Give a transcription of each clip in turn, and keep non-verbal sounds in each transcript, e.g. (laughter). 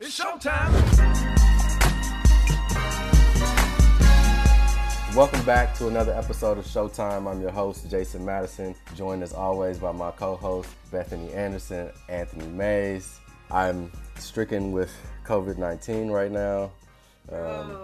It's showtime. Welcome back to another episode of Showtime. I'm your host, Jason Madison, joined as always by my co host, Bethany Anderson, Anthony Mays. I'm stricken with COVID 19 right now. Um,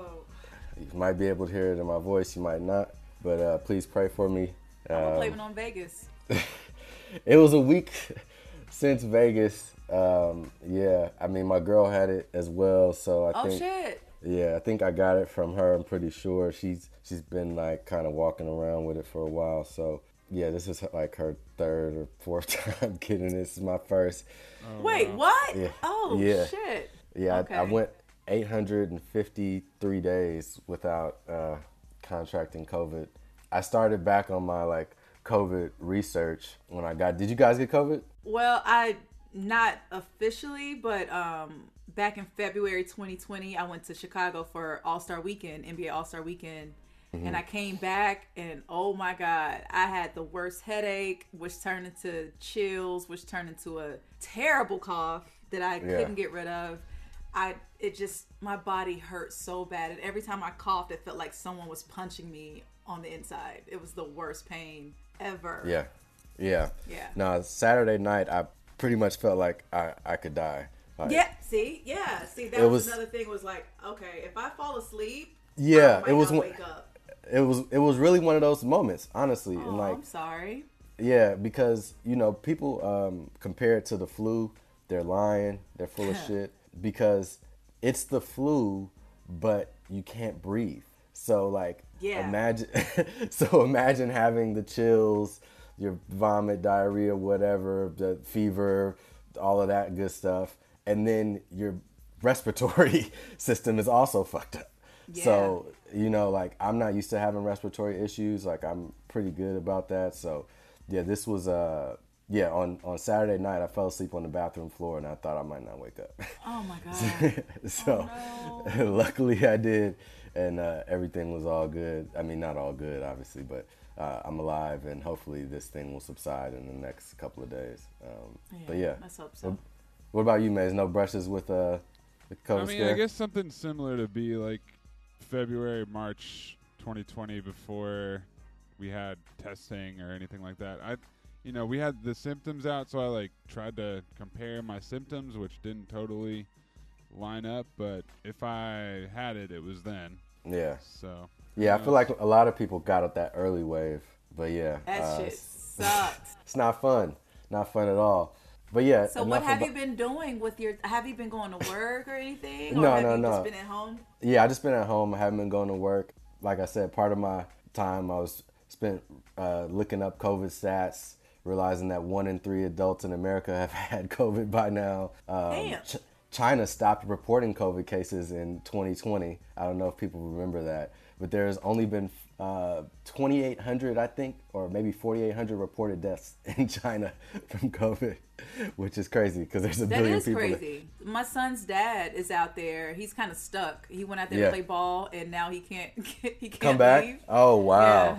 you might be able to hear it in my voice, you might not, but uh, please pray for me. I'm Um, blaming on Vegas. (laughs) it was a week (laughs) since Vegas. Um, yeah, I mean, my girl had it as well, so I Oh think. shit. Yeah, I think I got it from her. I'm pretty sure she's she's been like kind of walking around with it for a while. So yeah, this is like her third or fourth (laughs) time getting it. this. Is my first. Wait, what? Yeah. Oh Yeah. shit. Yeah, I, I went 853 days without uh, contracting COVID. I started back on my like COVID research when I got. Did you guys get COVID? Well, I not officially, but um back in February 2020, I went to Chicago for All Star Weekend, NBA All Star Weekend, and I came back and oh my god, I had the worst headache, which turned into chills, which turned into a terrible cough that I Yeah. couldn't get rid of. I it just my body hurt so bad, and every time I coughed, it felt like someone was punching me on the inside. It was the worst pain ever. Yeah, yeah, Yeah. Now Saturday night I pretty much felt like I I could die. Like, Yeah, see, yeah, see, that was, was- another thing. Was like, okay, if I fall asleep, Yeah, it was one- wake up. it was it was really one of those moments, honestly, Oh, and like I'm sorry. yeah, because you know people um, compare it to the flu. They're lying. They're full of (laughs) shit because it's the flu, but you can't breathe. So like, Yeah. imagine. (laughs) so imagine having the chills, your vomit, diarrhea, whatever, the fever, all of that good stuff, and then your respiratory (laughs) system is also fucked up. Yeah. So you know, like I'm not used to having respiratory issues. Like I'm pretty good about that. So yeah, this was uh yeah on on Saturday night I fell asleep on the bathroom floor and I thought I might not wake up. Oh my (laughs) god. (laughs) so luckily I did, and uh, everything was all good. I mean, not all good, obviously, but uh, I'm alive, and hopefully this thing will subside in the next couple of days. Um, but yeah, let's hope so. What, what about you, Mays? No brushes with uh, the COVID I mean, scare? I guess something similar to be like February, March 2020 before we had testing or anything like that. I, you know, we had the symptoms out, so I like tried to compare my symptoms, which didn't totally line up. But if I had it, it was then. Yeah. So Yeah, I feel like a lot of people got up that early wave, but yeah, That uh, shit sucks. (laughs) it's not fun, not fun at all. But yeah, So what have about- you been doing with your? Have you been going to work or anything? Or No, have no, you no. Just been at home. Yeah, I just been at home. I haven't been going to work. Like I said, part of my time I was spent uh, looking up COVID stats, realizing that one in three adults in America (laughs) have had COVID by now. Um, Damn. Ch- China stopped reporting COVID cases in 2020. I don't know if people remember that, but there's only been uh, 2,800, I think, or maybe 4,800 reported deaths (laughs) in China from COVID, which is crazy because there's a That billion people. that- crazy. My son's dad is out there. He's kind of stuck. He went out there Yeah. to play ball, and now he can't. (laughs) He can't Come back? leave. Oh wow. Yeah.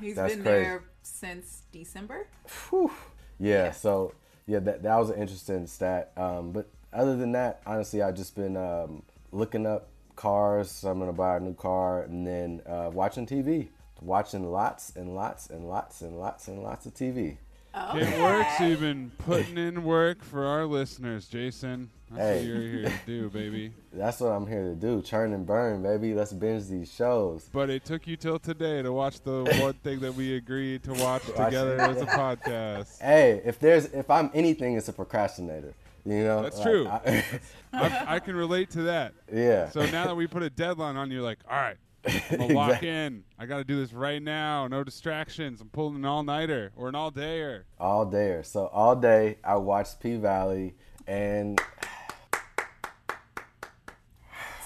He's That's been crazy. there since December. Whew. Yeah, so yeah, that that was an interesting stat. Um, but other than that, honestly, I've just been um, looking up cars. So I'm gonna buy a new car, and then uh, watching TV, watching lots and lots and lots and lots and lots of TV. it works. You've been putting in work for our listeners, Jason. That's Hey. what you're here to do, baby. (laughs) That's what I'm here to do. Churn and burn, baby. Let's binge these shows. But it took you till today to watch the (laughs) one thing that we agreed to watch together as a podcast. Hey, if there's if I'm anything, it's a procrastinator. You know, That's Like, true. I- (laughs) (laughs) I, I can relate to that. yeah. So now that we put a deadline on, you're like, all right, (laughs) I'm gonna lock in. I got to do this right now. No distractions. I'm pulling an all nighter or an all dayer. all day. So all day I watched P Valley and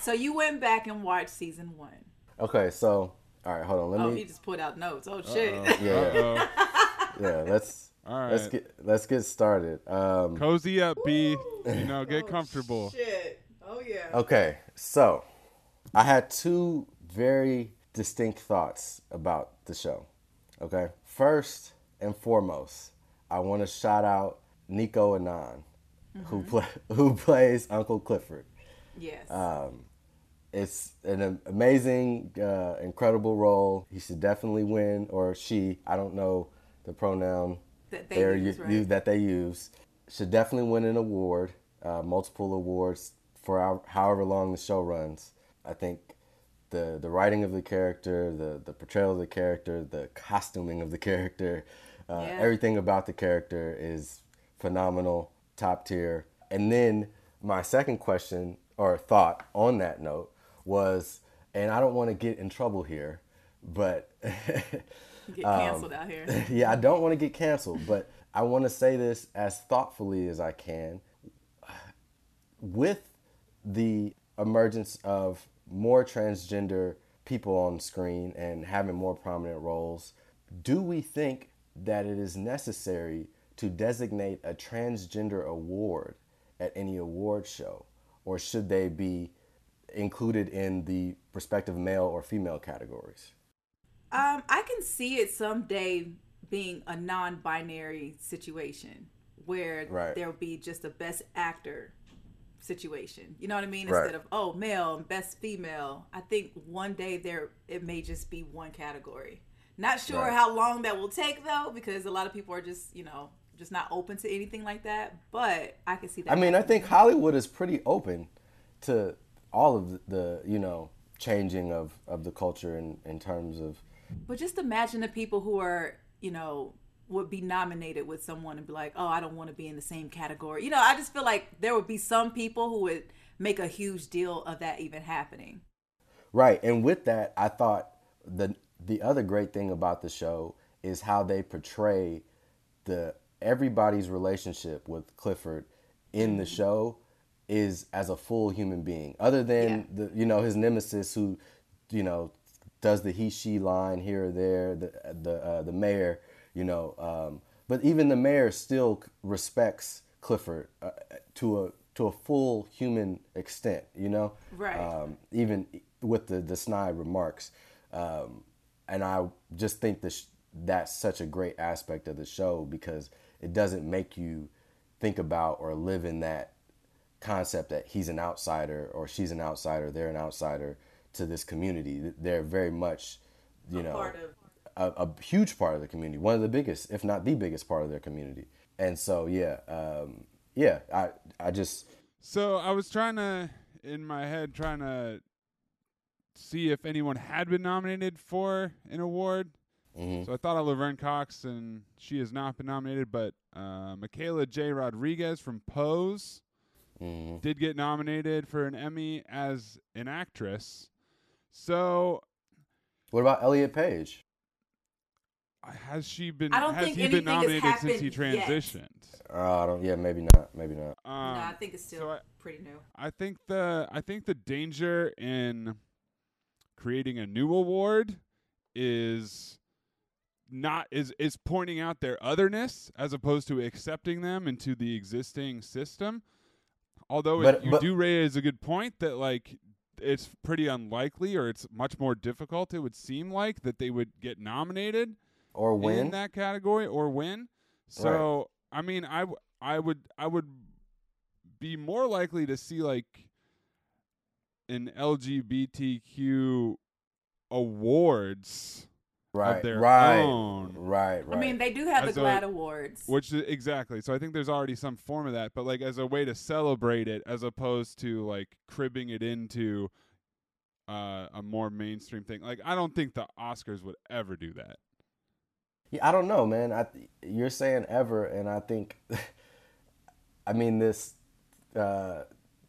So you went back and watched season one. okay, so all right, hold on. Let Oh, me he just put out notes. Oh shit. yeah, Uh-oh. yeah. Let's All let's get let's get started. Um, Cozy up, B. You know, get comfortable. Shit. Oh yeah. okay, so I had two very distinct thoughts about the show. Okay, first and foremost, I want to shout out Nicco Annan, who play (laughs) who plays Uncle Clifford. Yes. it's an amazing, uh, incredible role. He should definitely win, or she. I don't know the pronoun That they use, right? u- that they use. Should definitely win an award, uh, multiple awards for our, however long the show runs. I think the the writing of the character, the the portrayal of the character, the costuming of the character, uh, Yeah. everything about the character is phenomenal, top tier. And then my second question or thought on that note was, and I don't want to get in trouble here, but (laughs) (laughs) Get um, out here. (laughs) yeah, I don't want to get canceled, (laughs) but I want to say this as thoughtfully as I can. With the emergence of more transgender people on screen and having more prominent roles, do we think that it is necessary to designate a transgender award at any award show? Or should they be included in the respective male or female categories? Um, I can see it someday being a non-binary situation where Right. there'll be just a best actor situation. You know what I mean? Right. Instead of oh male and best female. I think one day there it may just be one category. Not sure Right. how long that will take though, because a lot of people are just you know just not open to anything like that. But I can see that. I mean, I think Hollywood is pretty open to all of the, the you know, changing of, of the culture in, in terms of But just imagine the people who are, you know, would be nominated with someone and be like, oh, I don't want to be in the same category. You know, I just feel like there would be some people who would make a huge deal of that even happening. Right, and with that, I thought the the other great thing about the show is how they portray the everybody's relationship with Clifford in the mm-hmm. show is as a full human being. Other than the you know his nemesis who you know does the he she line here or there, the the uh, the mayor, you know, um, but even the mayor still respects Clifford uh, to a to a full human extent, you know Right. um, even with the the snide remarks. Um, and I just think that that's such a great aspect of the show because it doesn't make you think about or live in that concept that he's an outsider or she's an outsider, they're an outsider to this community. They're very much, you A know, part of a, a huge part of the community, one of the biggest, if not the biggest part of their community. And so, yeah, um, yeah, I, I just. So I was trying to, in my head, trying to see if anyone had been nominated for an award. mhm. So I thought of Laverne Cox, and she has not been nominated, but uh, Michaela J. Rodriguez from Pose Mhm. did get nominated for an Emmy as an actress. So What about Elliot Page? has she been? I don't has think he been nominated since he transitioned? Uh, I don't. Yeah, maybe not. Maybe not. Um, no, I think it's still so I- pretty new. I think the I think the danger in creating a new award is not is is pointing out their otherness as opposed to accepting them into the existing system. Although it, you but- do raise a good point that like it's pretty unlikely or it's much more difficult it would seem like that they would get nominated Or in win? that category or win. So I mean, I w- I would I would be more likely to see like an LGBTQ awards, right. their right. own. Right. Right. I mean, they do have As the a- GLAAD Awards. which is- exactly. So I think there's already some form of that, but like as a way to celebrate it, as opposed to like cribbing it into uh, a more mainstream thing. Like I don't think the Oscars would ever do that. Yeah, I don't know, man. I th- you're saying ever, and I think, (laughs) I mean this, uh,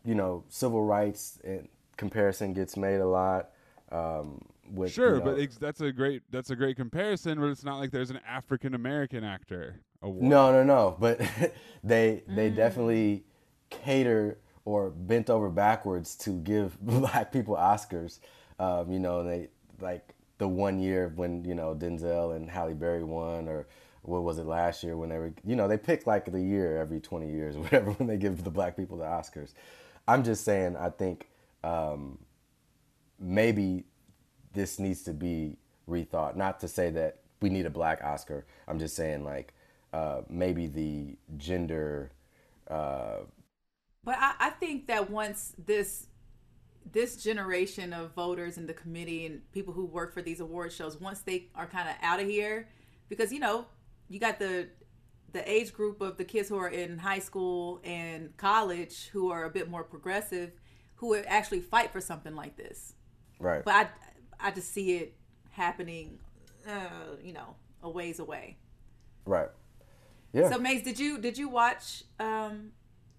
you know, civil rights and comparison gets made a lot. Um, with Sure, you know- but ex- that's a great that's a great comparison. But it's not like there's an African American actor award. no, no, no. But (laughs) they they Mm. definitely cater or bent over backwards to give (laughs) black people Oscars. Um, you know, they like the one year when you know Denzel and Halle Berry won, or what was it last year when they were, you know, they pick like the year every 20 years or (laughs) whatever when they give the black people the Oscars. I'm just saying, I think um, maybe this needs to be rethought. Not to say that we need a black Oscar. I'm just saying like uh, maybe the gender. Uh, But I, I think that once this this generation of voters in the committee and people who work for these award shows, once they are kind of out of here, because you know you got the the age group of the kids who are in high school and college who are a bit more progressive, who would actually fight for something like this. right. But I I just see it happening, uh, you know, a ways away. right. Yeah. So Mays, did you did you watch um,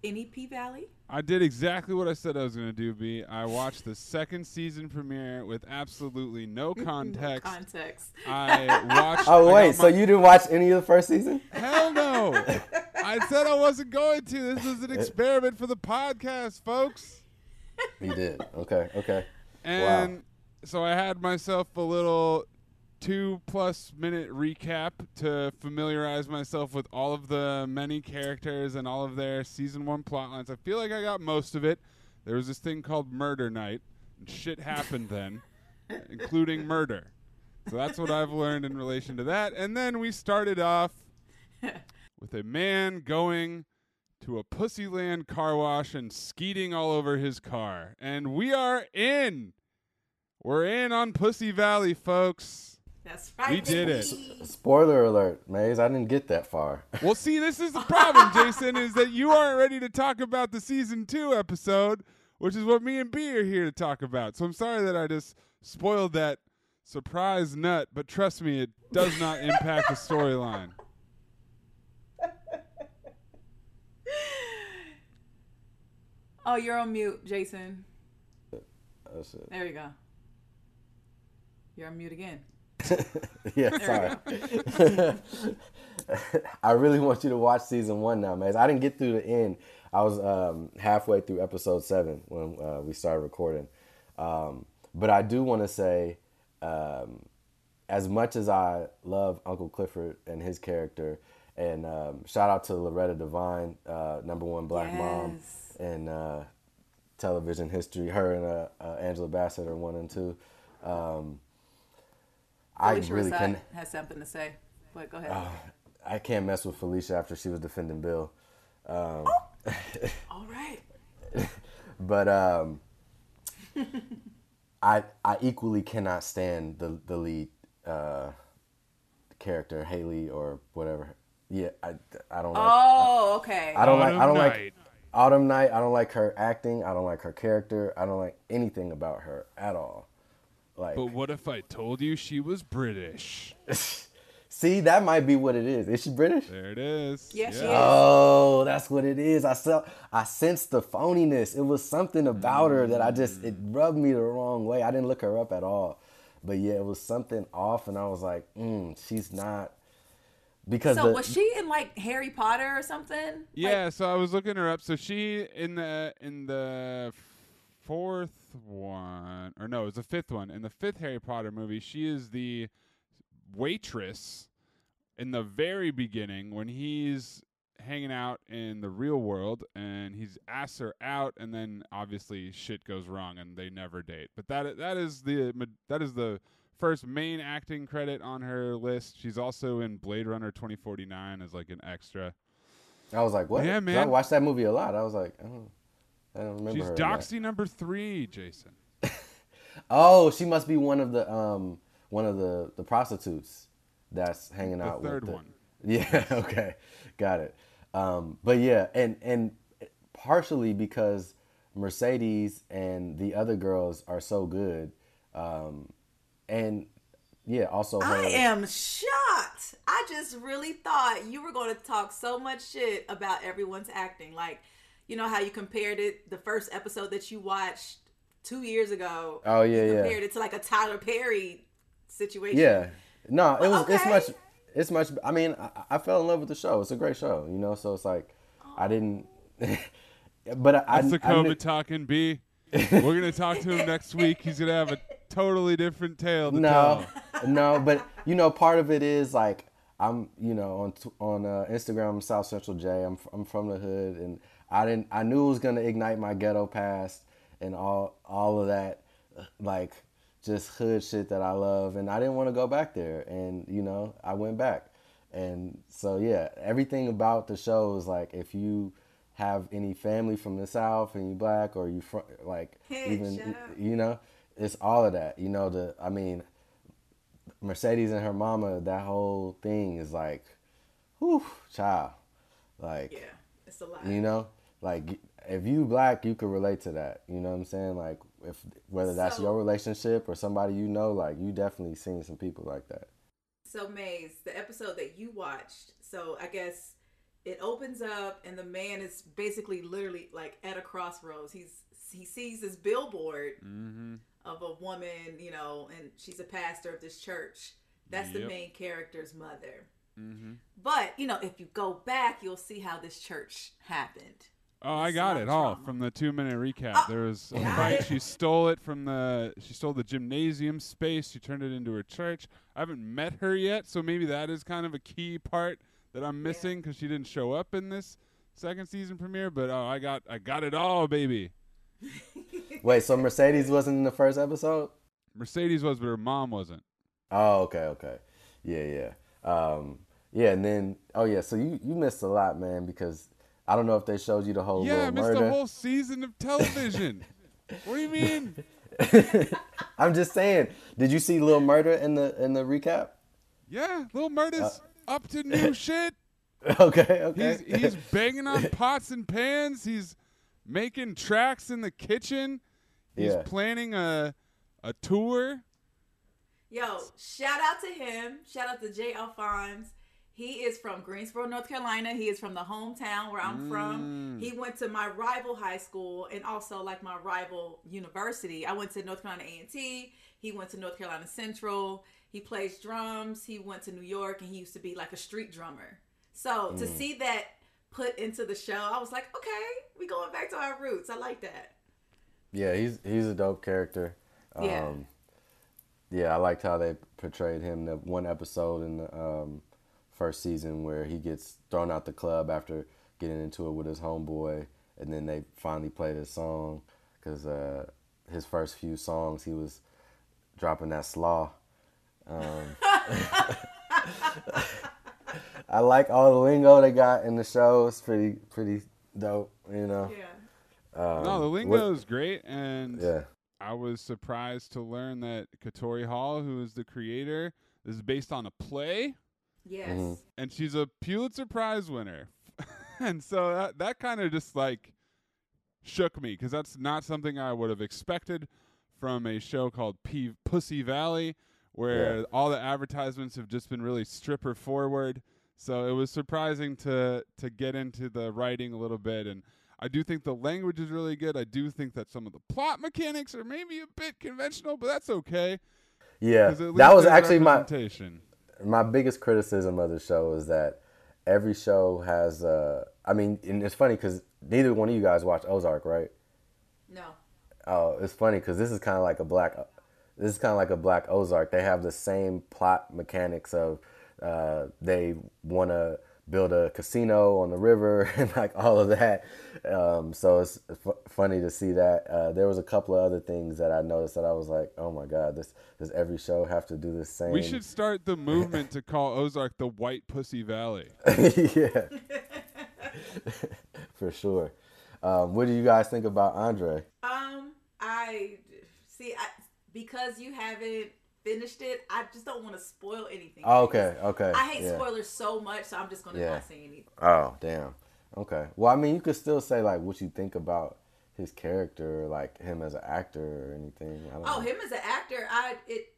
any P Valley? I did exactly what I said I was going to do. B. I watched the second season premiere with absolutely no (laughs) context. Context. I watched. (laughs) oh wait, got so my- you didn't watch any of the first season? Hell no! (laughs) I said I wasn't going to. This is an experiment for the podcast, folks. You did. Okay. Okay. And so I had myself a little two plus minute recap to familiarize myself with all of the many characters and all of their season one plot lines. I feel like I got most of it. There was this thing called Murder Night, and shit happened then, (laughs) including murder. So that's what I've learned in relation to that. And then we started off (laughs) with a man going to a Pussyland car wash and skeeting all over his car. And we are in. We're in on Pussy Valley, folks. That's right. We did it. baby. Spoiler alert, Mays. I didn't get that far. (laughs) Well, see, this is the problem, Jason, is that you aren't ready to talk about the season two episode, which is what me and B are here to talk about. So I'm sorry that I just spoiled that surprise nut, but trust me, it does not impact the storyline. (laughs) Oh, you're on mute, Jason. That's it. There you go. You're on mute again. (laughs) yeah, sorry. (laughs) I really want you to watch season one now, man. I didn't get through the end. I was um, halfway through episode seven when uh, we started recording. Um, but I do want to say, um, as much as I love Uncle Clifford and his character, and um, shout out to Loretta Devine, uh, number one black mom in uh, television history. Her and uh, uh, Angela Bassett are one and two. Um, I Phylicia really Rashad can. has something to say. But go ahead. I can't mess with Phylicia after she was defending Bill. Um, (laughs) All right. but um, (laughs) I I equally cannot stand the the lead uh, character Haley or whatever. Yeah, I, I don't like. Oh, okay. I don't like. I don't Autumn like Autumn Night. I don't like her acting. I don't like her character. I don't like anything about her at all. Like, But what if I told you she was British? (laughs) see, that might be what it is. Is she British? There it is. Yeah, she is. Oh, that's what it is. I saw, I sensed the phoniness. It was something about her that I just it rubbed me the wrong way. I didn't look her up at all, but yeah, it was something off, and I was like, mm, she's not because so the, was she in like Harry Potter or something? Yeah, so I was looking her up. So she in the in the fourth one, or no, it was the fifth one. In the fifth Harry Potter movie, she is the waitress in the very beginning when he's hanging out in the real world and he's asked her out and then obviously shit goes wrong and they never date but that that is the that is the first main acting credit on her list she's also in blade runner 2049 as like an extra I was like, what? Yeah, 'Cause I watched that movie a lot. I was like, don't, I don't remember She's her. in that. Doxy number three, Jason. (laughs) Oh, she must be one of the um one of the the prostitutes that's hanging The out third with the, one. (laughs) Yeah, okay. Got it. Um but yeah, and and partially because Mercedes and the other girls are so good. Um and yeah, also her I am shocked. I just really thought you were going to talk so much shit about everyone's acting. Like, you know how you compared it the first episode that you watched two years ago. Oh, yeah, you yeah. Compared it to like a Tyler Perry situation. Yeah. No, it was it's much it's much I mean, I, I fell in love with the show. It's a great show, you know, so it's like I didn't (laughs) but I, I, That's the I kn- COVID talking B. (laughs) We're gonna talk to him next week. He's gonna have a totally different tale to no, tell. no, but you know, part of it is like I'm, you know, on on uh, Instagram, I'm South Central J. I'm f- I'm from the hood, and I didn't. I knew it was gonna ignite my ghetto past and all all of that, like just hood shit that I love, and I didn't want to go back there, and you know, I went back, and so yeah, everything about the show is like if you have any family from the south and you black or you from like (laughs) Hey, even you know it's all of that you know the i mean mercedes and her mama that whole thing is like whew child like Yeah. It's a lot. you know like if you black you could relate to that you know what i'm saying like if whether that's So- your relationship or somebody you know like you definitely seen some people like that So Mays, the episode that you watched, so I guess it opens up and the man is basically literally like at a crossroads. He's he sees this billboard Mm-hmm. of a woman, you know, and she's a pastor of this church. That's the main character's mother. Mm-hmm. But, you know, if you go back, you'll see how this church happened. Oh, I got it all trauma. from the two minute recap. Oh, there was a fight. She stole it from the. She stole the gymnasium space. She turned it into her church. I haven't met her yet, so maybe that is kind of a key part that I'm missing because she didn't show up in this second season premiere. But oh, I got, I got it all, baby. (laughs) wait so mercedes wasn't in the first episode Mercedes was, but her mom wasn't. Oh, okay, okay. Yeah, yeah. Um, yeah, and then oh yeah, so you you missed a lot, man, because I don't know if they showed you the whole yeah, I little missed murder. a whole season of television. (laughs) what do you mean? (laughs) I'm just saying, did you see Little Murder in the in the recap? Yeah, Little Murda's uh, up to new (laughs) shit. okay, okay. He's he's banging on pots and pans. He's making tracks in the kitchen. He's Yeah. planning a a tour. Yo, shout out to him. Shout out to Jay Alphonse. He is from Greensboro, North Carolina. He is from the hometown where I'm from. He went to my rival high school and also like my rival university. I went to North Carolina A&T. He went to North Carolina Central. He plays drums. He went to New York and he used to be like a street drummer. So to see that put into the show, I was like, okay, we going back to our roots. I like that. yeah, he's he's a dope character. Yeah. Um, yeah, I liked how they portrayed him. The one episode in the um, first season where he gets thrown out the club after getting into it with his homeboy, and then they finally played his song because uh, his first few songs he was dropping that slaw. Um, (laughs) I like all the lingo they got in the show. It's pretty pretty dope, you know. Yeah. Um, no, the lingo is great, and Yeah. I was surprised to learn that Katori Hall, who is the creator, this is based on a play. Yes. Mm-hmm. and she's a Pulitzer Prize winner, (laughs) and so that that kind of just like shook me because that's not something I would have expected from a show called P- Pussy Valley, where Yeah. all the advertisements have just been really stripper forward. So it was surprising to to get into the writing a little bit, and I do think the language is really good. I do think that some of the plot mechanics are maybe a bit conventional, but that's okay. Yeah. that was actually my representation. My biggest criticism of the show is that every show has. Uh, I mean, and it's funny because neither one of you guys watch Ozark, right? No. Oh, it's funny because this is kind of like a black. This is kind of like a black Ozark. They have the same plot mechanics of uh, they want to build a casino on the river (laughs) and like all of that. Um, so it's f- funny to see that. Uh, there was a couple of other things that I noticed that I was like, oh my god, this does every show have to do the same? We should start the movement to call Ozark the White Pussy Valley. (laughs) yeah, (laughs) for sure. Um, what do you guys think about Andre? Um, I see. I because you haven't finished it. I just don't want to spoil anything. Oh, okay, okay. I hate yeah. spoilers so much, so I'm just gonna Yeah. not say anything. Oh, damn. Okay. Well, I mean, you could still say like what you think about his character, like him as an actor or anything. Oh, know. him as an actor, I it.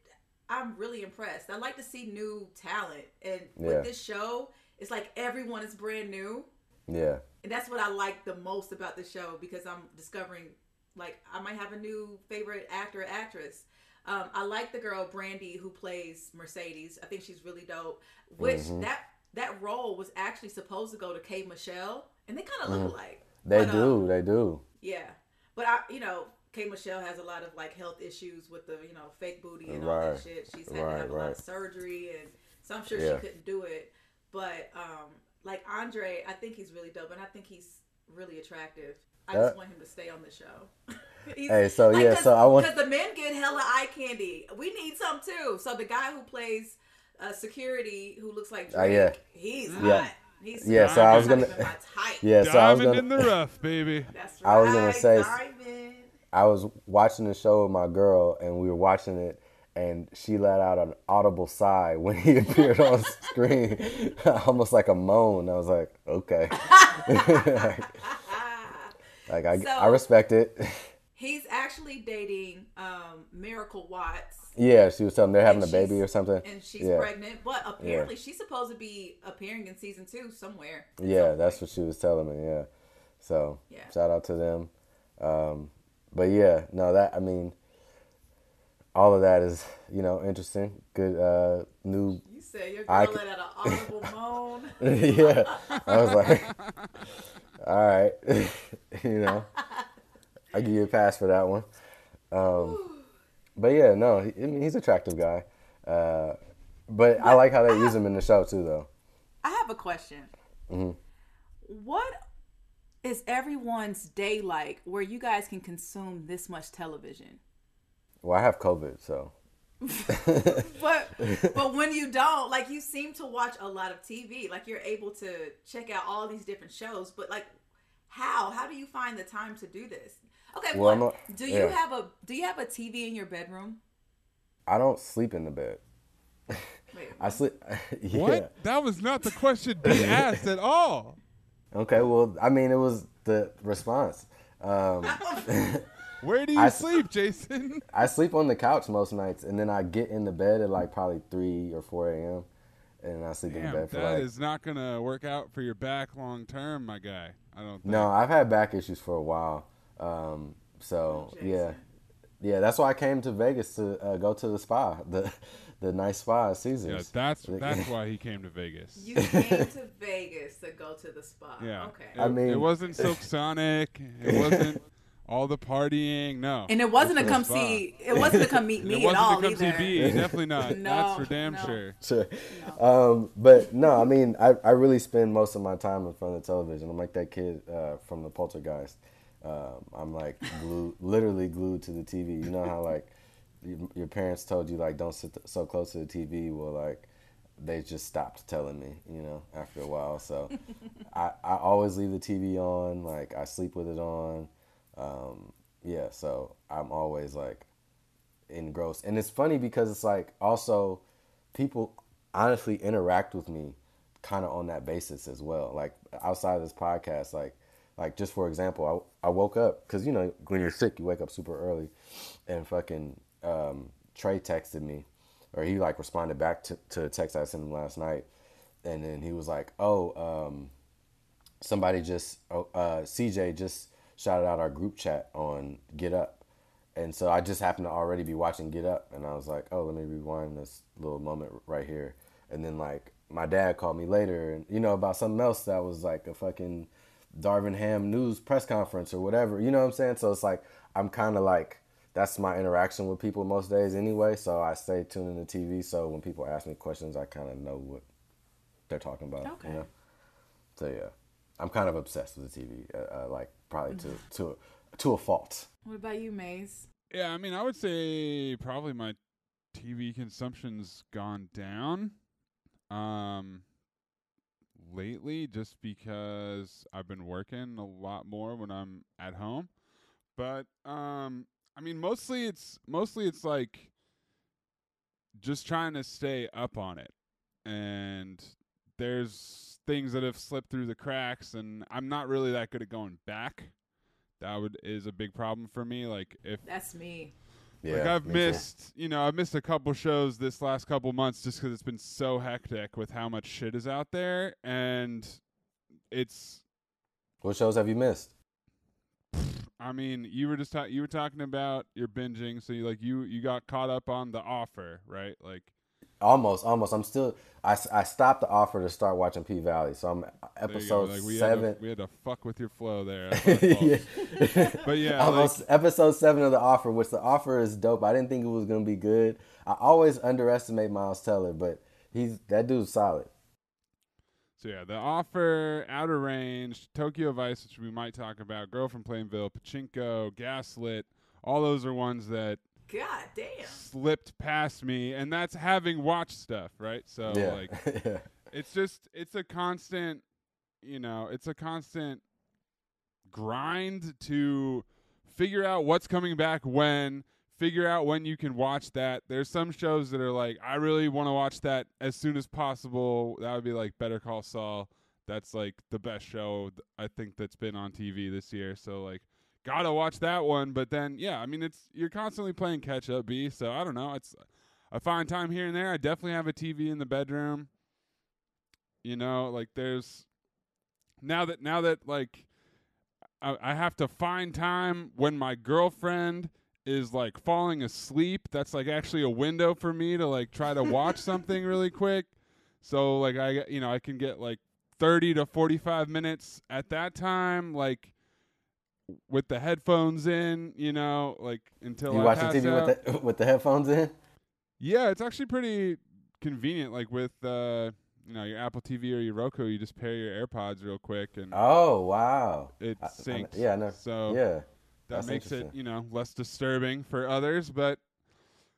I'm really impressed. I like to see new talent, and Yeah. with this show, it's like everyone is brand new. Yeah. And that's what I like the most about the show because I'm discovering, like, I might have a new favorite actor or actress. Um, I like the girl Brandee who plays Mercedes. I think she's really dope. Which Mm-hmm. that that role was actually supposed to go to K. Michelle, and they kind of look alike. Mm-hmm. They But, do. um, they do. yeah, but I, you know, K. Michelle has a lot of like health issues with the you know fake booty and all Right. that shit. She's had to Right, have a lot of surgery, and so I'm sure Yeah. she couldn't do it. But um, like Andre, I think he's really dope, and I think he's really attractive. I just want him to stay on the show. (laughs) He's- Hey, so, yeah, so I want- because the men get hella eye candy. We need some too. So the guy who plays uh, security, who looks like Drake, Uh, yeah. he's Yeah. hot. He's Yeah, so I was gonna- even my type. Yeah. So I was gonna. in the (laughs) rough, baby. That's right. I was gonna say- Diamond. I was watching the show with my girl, and we were watching it, and she let out an audible sigh when he (laughs) appeared on screen, (laughs) almost like a moan. I was like, okay. like I, I So- respect it. He's actually dating um, Miracle Watts. yeah, she was telling they're having a baby or something. And she's yeah. pregnant, but apparently she's supposed to be appearing in season two somewhere. Yeah, that's what she was telling me. Yeah. So Yeah. shout out to them. Um, but yeah, no, that I mean, all of that is you know interesting. Good uh, new. You said your I girl let out an audible (laughs) moan. yeah, I was like, (laughs) (laughs) all right, you know, I give you a pass for that one. Um, but yeah, no, he, I mean, he's an attractive guy. Uh, but I like how they use him in the show too, though. I have a question. Mm-hmm. What is everyone's day like where you guys can consume this much television? Well, I have COVID, so (laughs) But (laughs) but when you don't, like you seem to watch a lot of TV. Like you're able to check out all these different shows, but like how? How do you find the time to do this? Okay, Well, one, I'm do you yeah. have a do you have a TV in your bedroom? I don't sleep in the bed. (laughs) Wait, I sleep. (laughs) yeah. What? That was not the question B (laughs) asked at all. Okay. Well, I mean, it was the response. Um, Where do you I s- sleep, Jason? I sleep on the couch most nights, and then I get in the bed at like probably three or four a.m. and I sleep in Damn, bed for that like. is not gonna work out for your back long term, my guy. I don't. Think. No, I've had back issues for a while. Um, so yeah, yeah. That's why I came to Vegas to uh, go to the spa, (laughs) the the nice spa at Yeah, Caesars. that's that's (laughs) why he came to Vegas. you came to Vegas to go to the spa. yeah. Okay. It, I mean- it wasn't (laughs) Silk Sonic. It wasn't all the partying. No. And it wasn't to come spa. see. It wasn't to come meet It me wasn't at all to come either. see B. Definitely not. No, that's for damn no. sure. Sure. Um, but no, I mean, I, I really spend most of my time in front of the television. I'm like that kid uh, from the Poltergeist. Um, I'm like glued, literally glued to the TV. You know how like your, your parents told you like don't sit so close to the TV. Well, like they just stopped telling me. You know, after a while. So (laughs) I, I always leave the TV on. Like I sleep with it on. Um, yeah, so I'm always like engrossed. And it's funny because it's like also people honestly interact with me kind of on that basis as well. Like outside of this podcast, like like just for example, I I woke up because you know when you're sick, you wake up super early, and fucking um, Trey texted me, or he like responded back to to a text I sent him last night, and then he was like, oh, um, somebody just oh, uh, CJ just shouted out our group chat on Get Up. And so I just happened to already be watching Get Up, and I was like, "Oh, let me rewind this little moment right here." And then like my dad called me later, and you know about something else that was like a fucking Darvin Ham news press conference or whatever. You know what I'm saying? So it's like I'm kind of like that's my interaction with people most days anyway. So I stay tuned in the TV. So when people ask me questions, I kind of know what they're talking about. Okay. You know? So yeah, I'm kind of obsessed with the TV. Uh, uh, like probably to to to a fault. What about you, Mays? Yeah, I mean, I would say probably my TV consumption's gone down um lately just because I've been working a lot more when I'm at home. But um I mean mostly it's mostly it's like just trying to stay up on it. And there's things that have slipped through the cracks and I'm not really that good at going back. That would is a big problem for me like if That's me. Yeah, like I've me too. missed, you know, I've missed a couple shows this last couple months just because it's been so hectic with how much shit is out there, and it's. What shows have you missed? I mean, you were just ta- you were talking about your binging, so you like you you got caught up on the offer, right? Like, Almost, almost. I'm still. I, I stopped the offer to start watching P Valley, so I'm there you go. episode Like we seven. Had to, we had to fuck with your flow there. (laughs) That's my fault. yeah. But yeah, (laughs) almost like, episode seven of the offer, which the offer is dope. I didn't think it was gonna be good. I always underestimate Miles Teller, but he's that dude's solid. so yeah, the offer, Outer Range, Tokyo Vice, which we might talk about, Girl from Plainville, Pachinko, Gaslit. All those are ones that God damn. slipped past me and that's having watched stuff right? So yeah, (laughs) like yeah. it's just it's a constant you know it's a constant grind to figure out what's coming back when figure out when you can watch that. There's some shows that are like i really want to watch that as soon as possible. That would be like better call saul. That's like the best show th- i think that's been on tv this year. So like gotta watch that one but then yeah i mean it's you're constantly playing catch up b so i don't know it's a fine time here and there. I definitely have a tv in the bedroom. You know like there's now that now that like I, I have to find time when my girlfriend is like falling asleep that's like actually a window for me to like try to watch (laughs) something really quick. So like i you know i can get like 30 to 45 minutes at that time like with the headphones in you know like until You I watch the TV out. with the (laughs) with the headphones in? Yeah, it's actually pretty convenient. Like with uh, you know your Apple TV or your Roku, you just pair your AirPods real quick and Oh wow! it I- I- syncs. yeah, I know. So yeah, that makes it you know less disturbing for others. But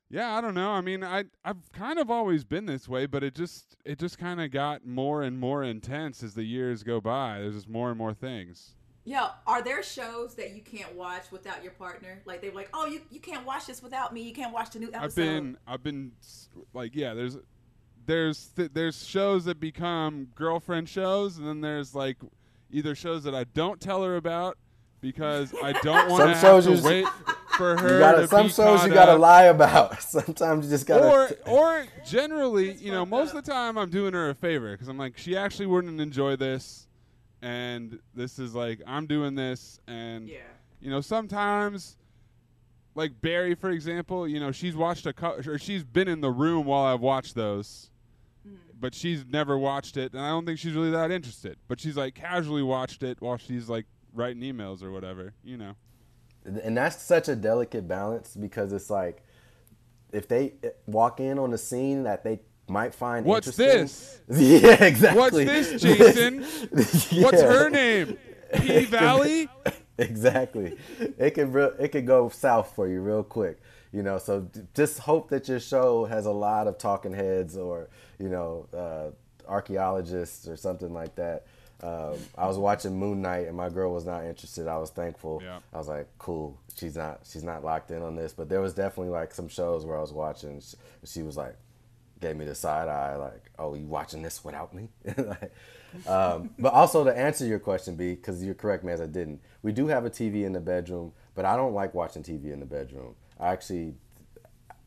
yeah, I don't know. I mean, I I've kind of always been this way, but it just it just kind of got more and more intense as the years go by. There's just more and more things. Yo, are there shows that you can't watch without your partner? Like they're like, oh, you, you can't watch this without me. You can't watch the new episode. I've been I've been like yeah there's there's th- there's shows that become girlfriend shows and then there's like either shows that I don't tell her about because I (laughs) don't want to Some shows have you to wait for her You gotta to some be shows you gotta up. lie about. (laughs) Sometimes you just gotta. or or generally you know most up. of the time I'm doing her a favor because I'm like she actually wouldn't enjoy this and this is like I'm doing this and yeah. you know, sometimes, like Barry, for example, you know, she's watched a co- or she's been in the room while I've watched those, mm. but she's never watched it, and I don't think she's really that interested. But she's like casually watched it while she's like writing emails or whatever, you know. and that's such a delicate balance because it's like if they eh, walk in on a scene that they might find What's interesting- (laughs) yeah exactly What's this, (laughs) Jason? What's her name? (laughs) P Valley. exactly it could real it could go south for you real quick you know so d- just hope that your show has a lot of talking heads or you know uh, archaeologists or something like that um, I was watching Moon Knight and my girl was not interested. I was thankful. Yeah. I was like, cool. She's not. She's not locked in on this. But there was definitely like some shows where I was watching. She, she was like, gave me the side eye, like, "Oh, you watching this without me?" (laughs) like, um, but also to answer your question, B, because you're correct, man. As I didn't. We do have a TV in the bedroom, but I don't like watching TV in the bedroom. I actually,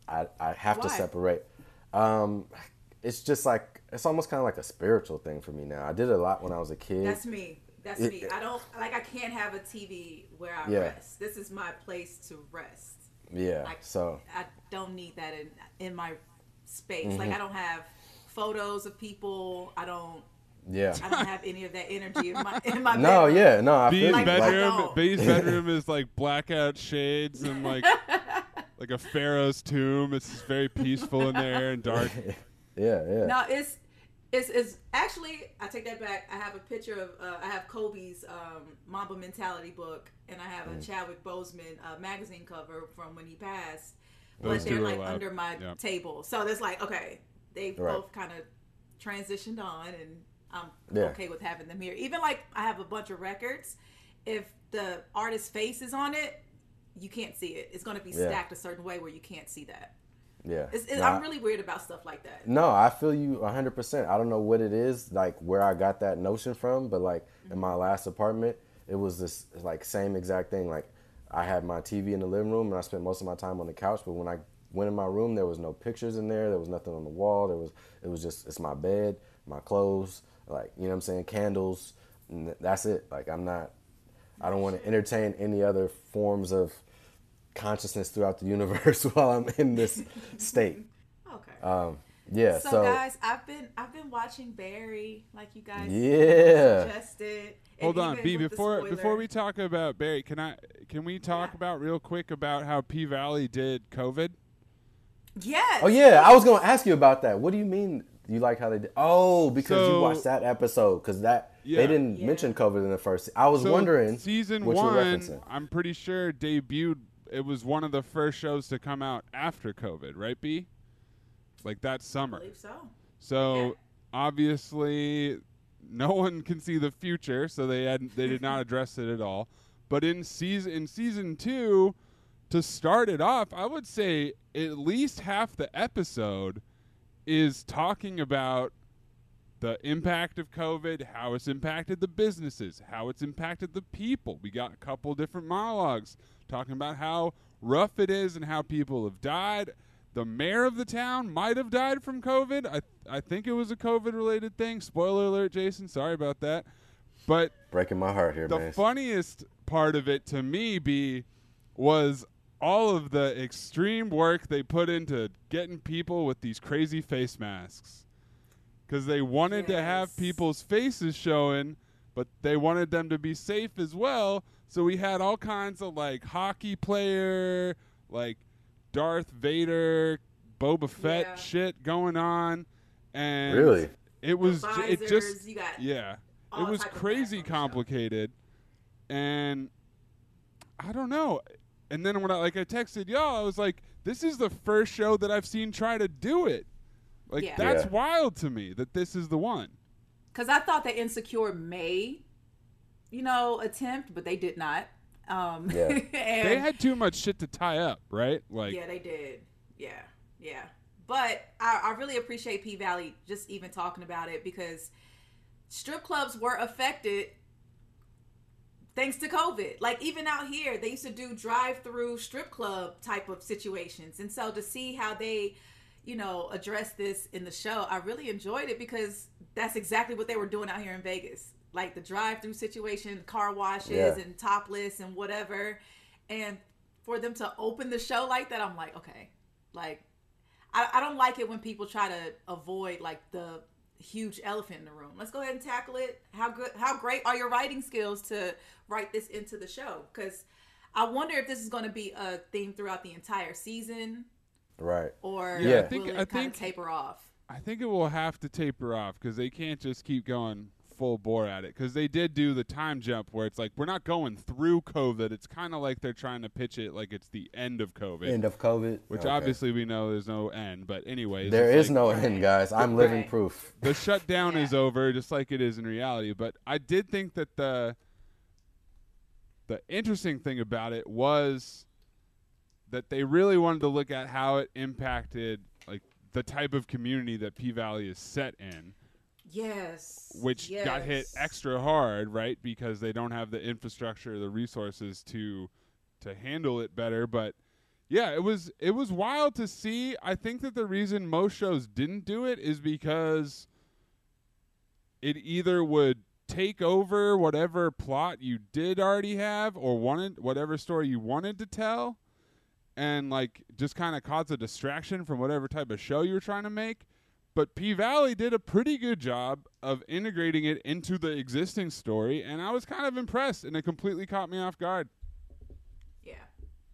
I, I have to separate. Um, it's just like it's almost kind of like a spiritual thing for me now. I did it a lot when I was a kid. That's me. That's It- me. I don't like. I can't have a TV where I Yeah. rest. This is my place to rest. yeah. Like, So I don't need that in in my space. Mm-hmm. Like I don't have photos of people. I don't. yeah. I don't have any of that energy in my in my. (laughs) No, bedroom. yeah, no. I B's feel Like, you. I bedroom, don't. B's (laughs) bedroom is like blackout shades and like (laughs) like a pharaoh's tomb. It's just very peaceful in there and dark. yeah, yeah. No, it's it's it's actually I take that back. I have a picture of uh, I have Kobe's um, Mamba Mentality book, and I Mm. have a Chadwick Boseman uh, magazine cover from when he passed. Those but they're like allowed. under my Yeah. table, so it's like okay, they Right. both kind of transitioned on, and I'm Yeah. okay with having them here. Even like I have a bunch of records. If the artist's face is on it, you can't see it. It's going to be Yeah. stacked a certain way where you can't see that. yeah. It's, it, No, I- I'm really weird about stuff like that. No, I feel you 100%. I don't know what it is, like where I got that notion from, but like in mm-hmm. my last apartment, it was this like same exact thing. Like I had my TV in the living room and I spent most of my time on the couch, but when I went in my room, there was no pictures in there, there was nothing on the wall. There was it was just it's my bed, my clothes, like, you know what I'm saying, candles, and that's it. Like I'm not I don't want to entertain any other forms of consciousness throughout the (laughs) universe while I'm in this state. Okay. Um, yeah, so, so, guys, I've been I've been watching Barry, like you guys yeah, suggested. Hold on, B. Before before we talk about Barry, can I can we talk Yeah. about real quick about how P Valley did COVID? yes. Oh yeah, I was gonna ask you about that. What do you mean you like how they did? Oh, because you watched that episode. Because that Yeah. they didn't Yeah. mention COVID in the first. I was So wondering season what one, you're referencing. I'm pretty sure debuted. It was one of the first shows to come out after COVID, right? B. Like that I summer. believe so. So Yeah. obviously, no (laughs) one can see the future, so they had they did not (laughs) address it at all. But in season in season two, to start it off, I would say at least half the episode is talking about the impact of COVID, how it's impacted the businesses, how it's impacted the people. We got a couple different monologues talking about how rough it is and how people have died. The mayor of the town might have died from COVID. I I think it was a COVID related thing. Spoiler alert, Jason. Sorry about that. But Breaking my heart here, the man. funniest part of it to me be was all of the extreme work they put into getting people with these crazy face masks because they wanted to have people's faces showing but they wanted them to be safe as well so we had all kinds of like hockey player like darth vader boba fett Yeah. shit going on and Really? it was The ju- it just you got yeah it was crazy masks on complicated and i don't know and then when i like i texted y'all i was like this is the first show that i've seen try to do it like Yeah. that's Yeah. wild to me that this is the one because I thought that Insecure may, you know, attempt, but they did not. Um, Yeah. (laughs) and they had too much shit to tie up right like yeah, they did. Yeah, yeah. But I, I really appreciate P Valley just even talking about it because strip clubs were affected thanks to COVID. Like even out here, they used to do drive-through strip club type of situations, and so to see how they, you know, address this in the show, I really enjoyed it because that's exactly what they were doing out here in Vegas. Like the drive-through situation, car washes Yeah. and topless and whatever, and for them to open the show like that, I'm like, okay, like I, I don't like it when people try to avoid like the huge elephant in the room. Let's go ahead and tackle it. How good, how great are your writing skills to write this into the show? Because I wonder if this is going to be a theme throughout the entire season, right. or Yeah, I will think- it I kind think- of taper off? i think it will have to taper off because they can't just keep going full bore at it because they did do the time jump where it's like we're not going through covid it's kind of like they're trying to pitch it like it's the end of covid End of COVID. which Okay. obviously we know there's no end but anyways there is like- no end, guys. I'm living Right. (laughs) proof. the shutdown is over just like it is in reality but i did think that the the interesting thing about it was that they really wanted to look at how it impacted like the type of community that P Valley is set in, Yes. which got hit extra hard, right? Because they don't have the infrastructure, the resources to to handle it better. But yeah, it was it was wild to see. I think that the reason most shows didn't do it is because it either would take over whatever plot you did already have or wanted whatever story you wanted to tell and like just kind of cause a distraction from whatever type of show you were trying to make but P Valley did a pretty good job of integrating it into the existing story and I was kind of impressed and it completely caught me off guard Yeah.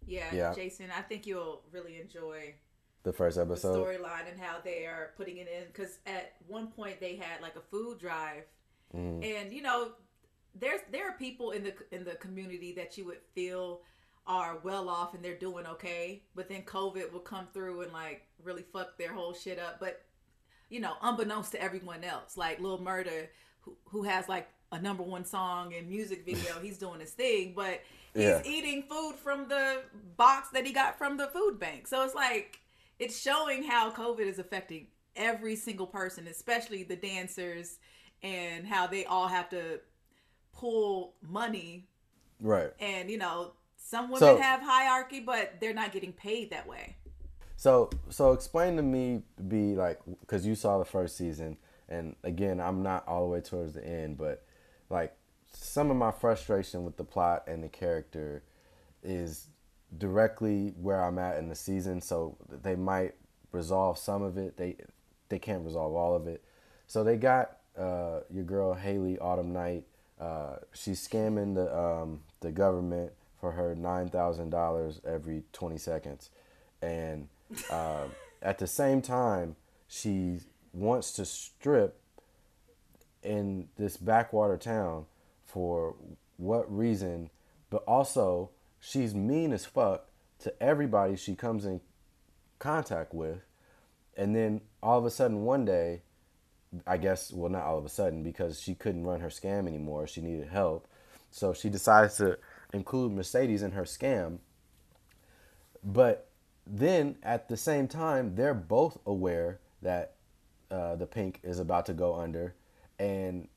Yeah, Yeah. Jason, I think you'll really enjoy The first the episode. storyline and how they are putting it in because at one point they had like a food drive Mm-hmm. and you know there's there are people in the in the community that you would feel are well off and they're doing okay but then covid will come through and like really fuck their whole shit up but you know unbeknownst to everyone else like Lil Murda who, who has like a number one song and music (laughs) video he's doing his thing but he's Yeah. eating food from the box that he got from the food bank so it's like it's showing how covid is affecting every single person especially the dancers and how they all have to pull money Right. and you know some women So- have hierarchy but they're not getting paid that way So so explain to me, be like, because you saw the first season, and again, I'm not all the way towards the end, but like some of my frustration with the plot and the character is directly where I'm at in the season. So they might resolve some of it. They they can't resolve all of it. So they got uh, your girl Haley Autumn Night Uh, she's scamming the um, the government for her nine thousand dollars every twenty seconds, and um, at the same time she wants to strip in this backwater town for what reason, but also she's mean as fuck to everybody she comes in contact with. And then all of a sudden, one day, I guess, well, not all of a sudden, because she couldn't run her scam anymore, she needed help. So she decides to include Mercedes in her scam. But then at the same time, they're both aware that uh, the Pynk is about to go under. And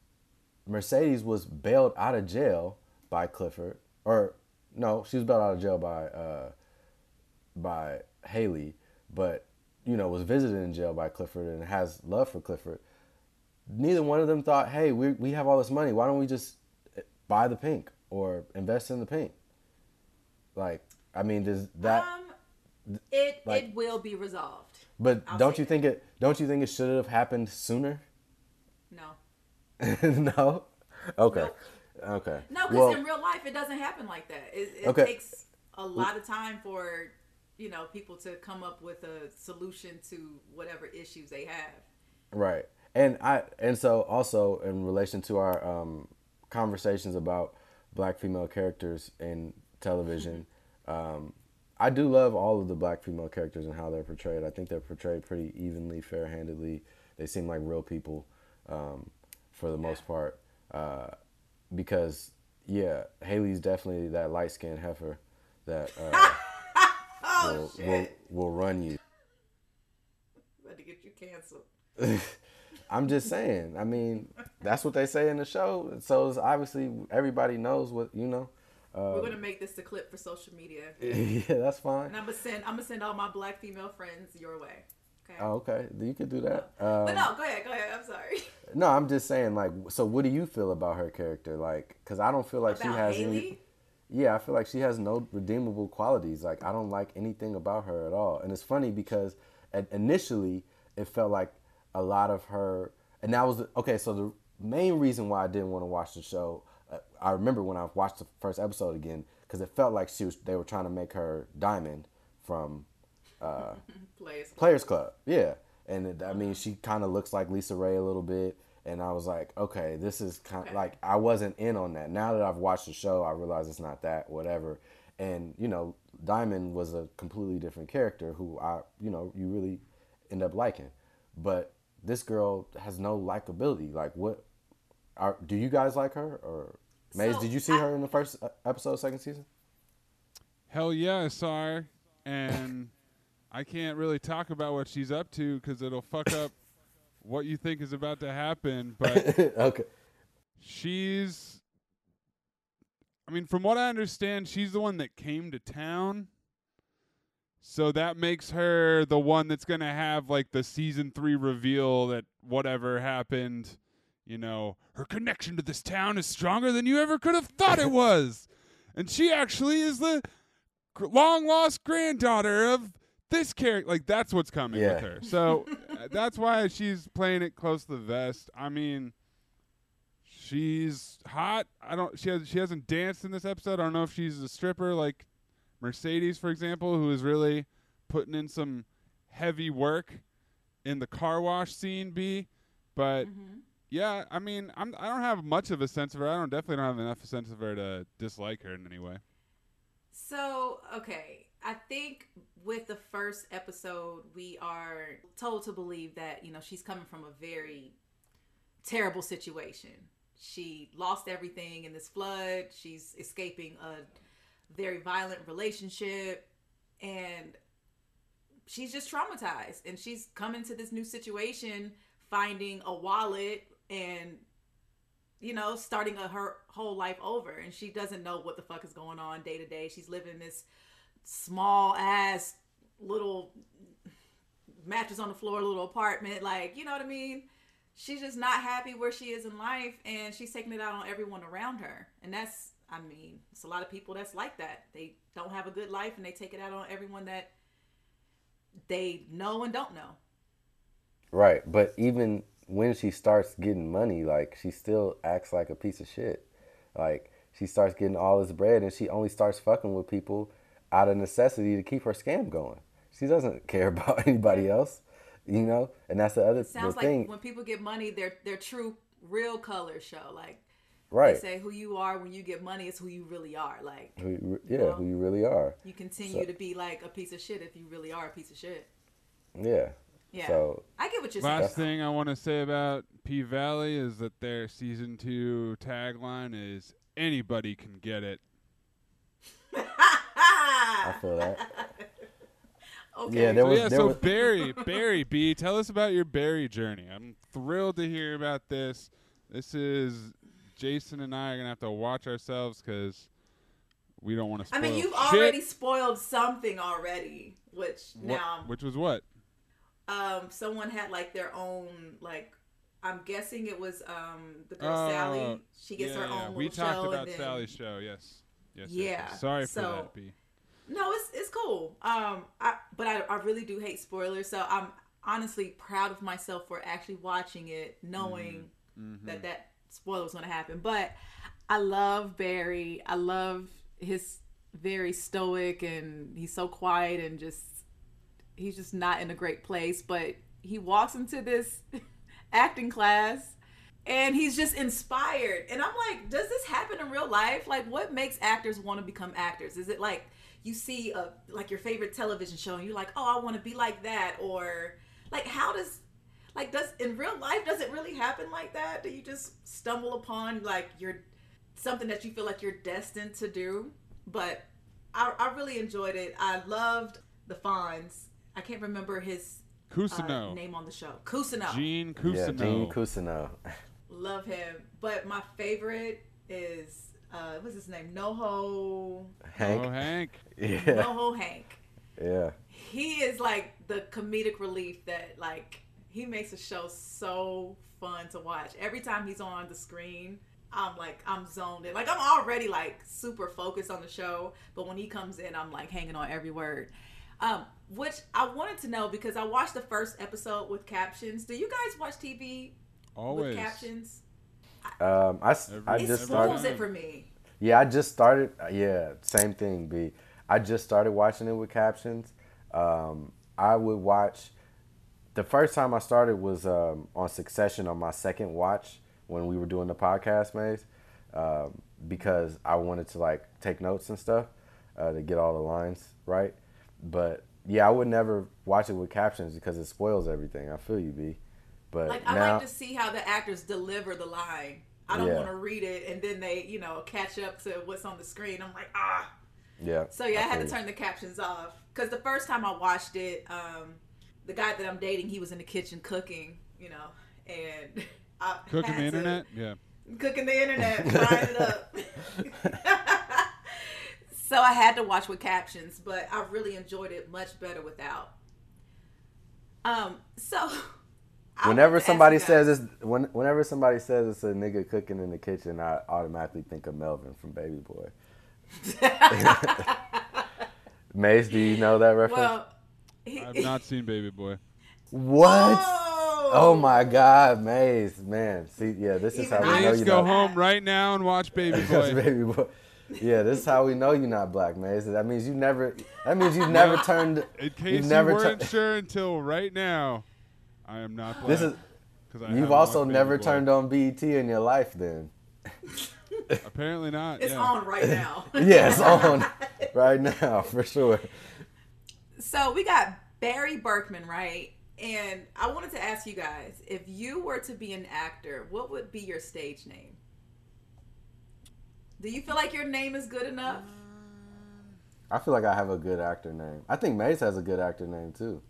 Mercedes was bailed out of jail by Clifford, or no, she was bailed out of jail by uh, by Haley, but you know was visited in jail by Clifford and has love for Clifford. Neither one of them thought, "Hey, we we have all this money. Why don't we just buy the Pynk or invest in the Pynk?" Like, I mean, does that? um it like- it will be resolved but I'll don't you think it? Don't you think it should have happened sooner? no (laughs) no. Okay. Nope. Okay. no because Well, in real life it doesn't happen like that it, it Okay. takes a lot of time for you know people to come up with a solution to whatever issues they have Right. And I and so also in relation to our um, conversations about black female characters in television, (laughs) um, I do love all of the black female characters and how they're portrayed. I think they're portrayed pretty evenly, fair-handedly. They seem like real people um, for the most part. Uh, because yeah, Haley's definitely that light-skinned heifer that uh, (laughs) oh will, will will run you. about to get you canceled (laughs) I'm just saying. I mean, that's what they say in the show. So it's obviously everybody knows what you know. We're gonna make this a clip for social media (laughs) yeah, that's fine. and i'm gonna send i'm gonna send all my black female friends your way okay Oh, okay, you could do that. but Um, no go ahead go ahead i'm sorry (laughs) no, I'm just saying. Like, so what do you feel about her character? Like, because I don't feel like she has Haley? any. Yeah, I feel like she has no redeemable qualities. Like, I don't like anything about her at all. And it's funny because at, initially it felt like a lot of her, and that was okay. So the main reason why I didn't want to watch the show, uh, I remember when I watched the first episode again because it felt like she was. They were trying to make her Diamond from (laughs) Players. Players Club. Yeah, and it, I mean, she kind of looks like LisaRaye a little bit, and I was like, okay, this is kind of Okay. like I wasn't in on that. Now that I've watched the show, I realize it's not that. Whatever, and you know, Diamond was a completely different character who I, you know, you really end up liking, but this girl has no likability. Like, what? Are, do you guys like her or? Mays, So, did you see I- her in the first uh, episode, second season? Hell yeah, I saw her, and I can't really talk about what she's up to because it'll fuck up what you think is about to happen. But (laughs) okay. she's, I mean, from what I understand, she's the one that came to town. So that makes her the one that's going to have like the season three reveal that whatever happened, you know, her connection to this town is stronger than you ever could have thought it was. And she actually is the long lost granddaughter of this character. Like, that's what's coming Yeah. with her. So uh, that's why she's playing it close to the vest. I mean, she's hot. I don't. She has. She hasn't danced in this episode. I don't know if she's a stripper like Mercedes, for example, who is really putting in some heavy work in the car wash scene. B, but yeah, I mean, I'm. I don't have much of a sense of her. I don't definitely don't have enough sense of her to dislike her in any way. So, okay, I think with the first episode, we are told to believe that, you know, she's coming from a very terrible situation. She lost everything in this flood. She's escaping a very violent relationship and she's just traumatized and she's coming to this new situation finding a wallet and you know, starting a, her whole life over, and she doesn't know what the fuck is going on day to day. She's living in this small ass little mattress on the floor, little apartment, like you know what I mean. She's just not happy where she is in life, and she's taking it out on everyone around her, and that's, I mean, it's a lot of people that's like that. They don't have a good life, and they take it out on everyone that they know and don't know. Right, but even when she starts getting money, like she still acts like a piece of shit. Like she starts getting all this bread, and she only starts fucking with people out of necessity to keep her scam going. She doesn't (laughs) care about anybody else, you know. And that's the other the Sounds like thing, when people get money, their their true real colors show. Like right? they say, who you are when you get money is who you really are. Like Who you, yeah, who you really are. you continue So- to be like a piece of shit if you really are a piece of shit. Yeah. Yeah, So I get what you're saying. Last thing I want to say about P Valley is that their season two tagline is "Anybody can get it." (laughs) I feel that. (laughs) okay. Yeah, there So was yeah, there so was (laughs) Barry, Barry B, tell us about your Barry journey. I'm thrilled to hear about this. This is Jason and I are gonna have to watch ourselves because we don't want to spoil. I mean, you've shit. already spoiled something already, which What- now which was what? Um someone had like their own like I'm guessing it was um the girl Oh, Sally. She gets yeah, her own little We talked show about then Sally's show. Yes. Yes. Yeah, yes. Sorry for so- that, B. No, it's it's cool. Um, I but I, I really do hate spoilers, so I'm honestly proud of myself for actually watching it, knowing Mm-hmm. that that spoiler was going to happen. But I love Barry. I love his very stoic and he's so quiet and just he's just not in a great place. But he walks into this (laughs) acting class and he's just inspired and i'm like does this happen in real life like what makes actors want to become actors is it like you see a like your favorite television show and you're like oh i want to be like that or like how does like does in real life does it really happen like that do you just stumble upon like your something that you feel like you're destined to do but i, I really enjoyed it i loved the Fonz. I can't remember his uh, name on the show Cousineau. Gene Cousineau. yeah, Gene Cousineau. (laughs) Love him. But my favorite is uh what's his name? NoHo Hank. Oh, Hank. (laughs) Yeah, NoHo Hank. yeah. He is like the comedic relief that like he makes the show so fun to watch. Every time he's on the screen, I'm like I'm zoned in. Like I'm already like super focused on the show, but when he comes in, I'm like hanging on every word. Um, which I wanted to know because I watched the first episode with captions. Do you guys watch TV Always. with captions? Um, I, s- I Every- It just every started. it for me. Yeah, I just started. uh, Yeah, same thing. B. I just started watching it with captions. Um, I would watch. The first time I started was um, on Succession on my second watch when we were doing the podcast, Mays, um, because I wanted to like take notes and stuff uh, to get all the lines right. But yeah, I would never watch it with captions because it spoils everything. I feel you, B. But Like I now, like to see how the actors deliver the line. I don't Yeah. want to read it and then they, you know, catch up to what's on the screen. I'm like, ah, Yeah. So yeah, I, had feel to you. turn the captions off because the first time I watched it, um, the guy that I'm dating, he was in the kitchen cooking, you know, and (laughs) I Cooking had the to- internet? Yeah. cooking the internet, frying it up. (laughs) (laughs) so I had to watch with captions, but I really enjoyed it much better without. Um, so (laughs) Whenever wanted to ask somebody says it's when, whenever somebody says it's a nigga cooking in the kitchen, I automatically think of Melvin from Baby Boy. (laughs) Mays, do you know that reference? well, he, I've not seen Baby Boy. what? Oh, Oh my God, Mays, man. See, yeah, this is Even how we I know you're go not. home right now and watch Baby (laughs) Boy. baby boy. Yeah, this is how we know you're not black, Mays. That means you never. That means you've (laughs) never turned. In case You've you weren't tur- sure until right now, I am not black. This is. 'cause I You've also never Boy. turned on BET in your life, then. Apparently not. it's yeah. on right now. (laughs) Yes, it's on right now for sure. So we got Barry Berkman, right? And I wanted to ask you guys if you were to be an actor, what would be your stage name? Do you feel like your name is good enough? I feel like I have a good actor name. I think Mays has a good actor name too.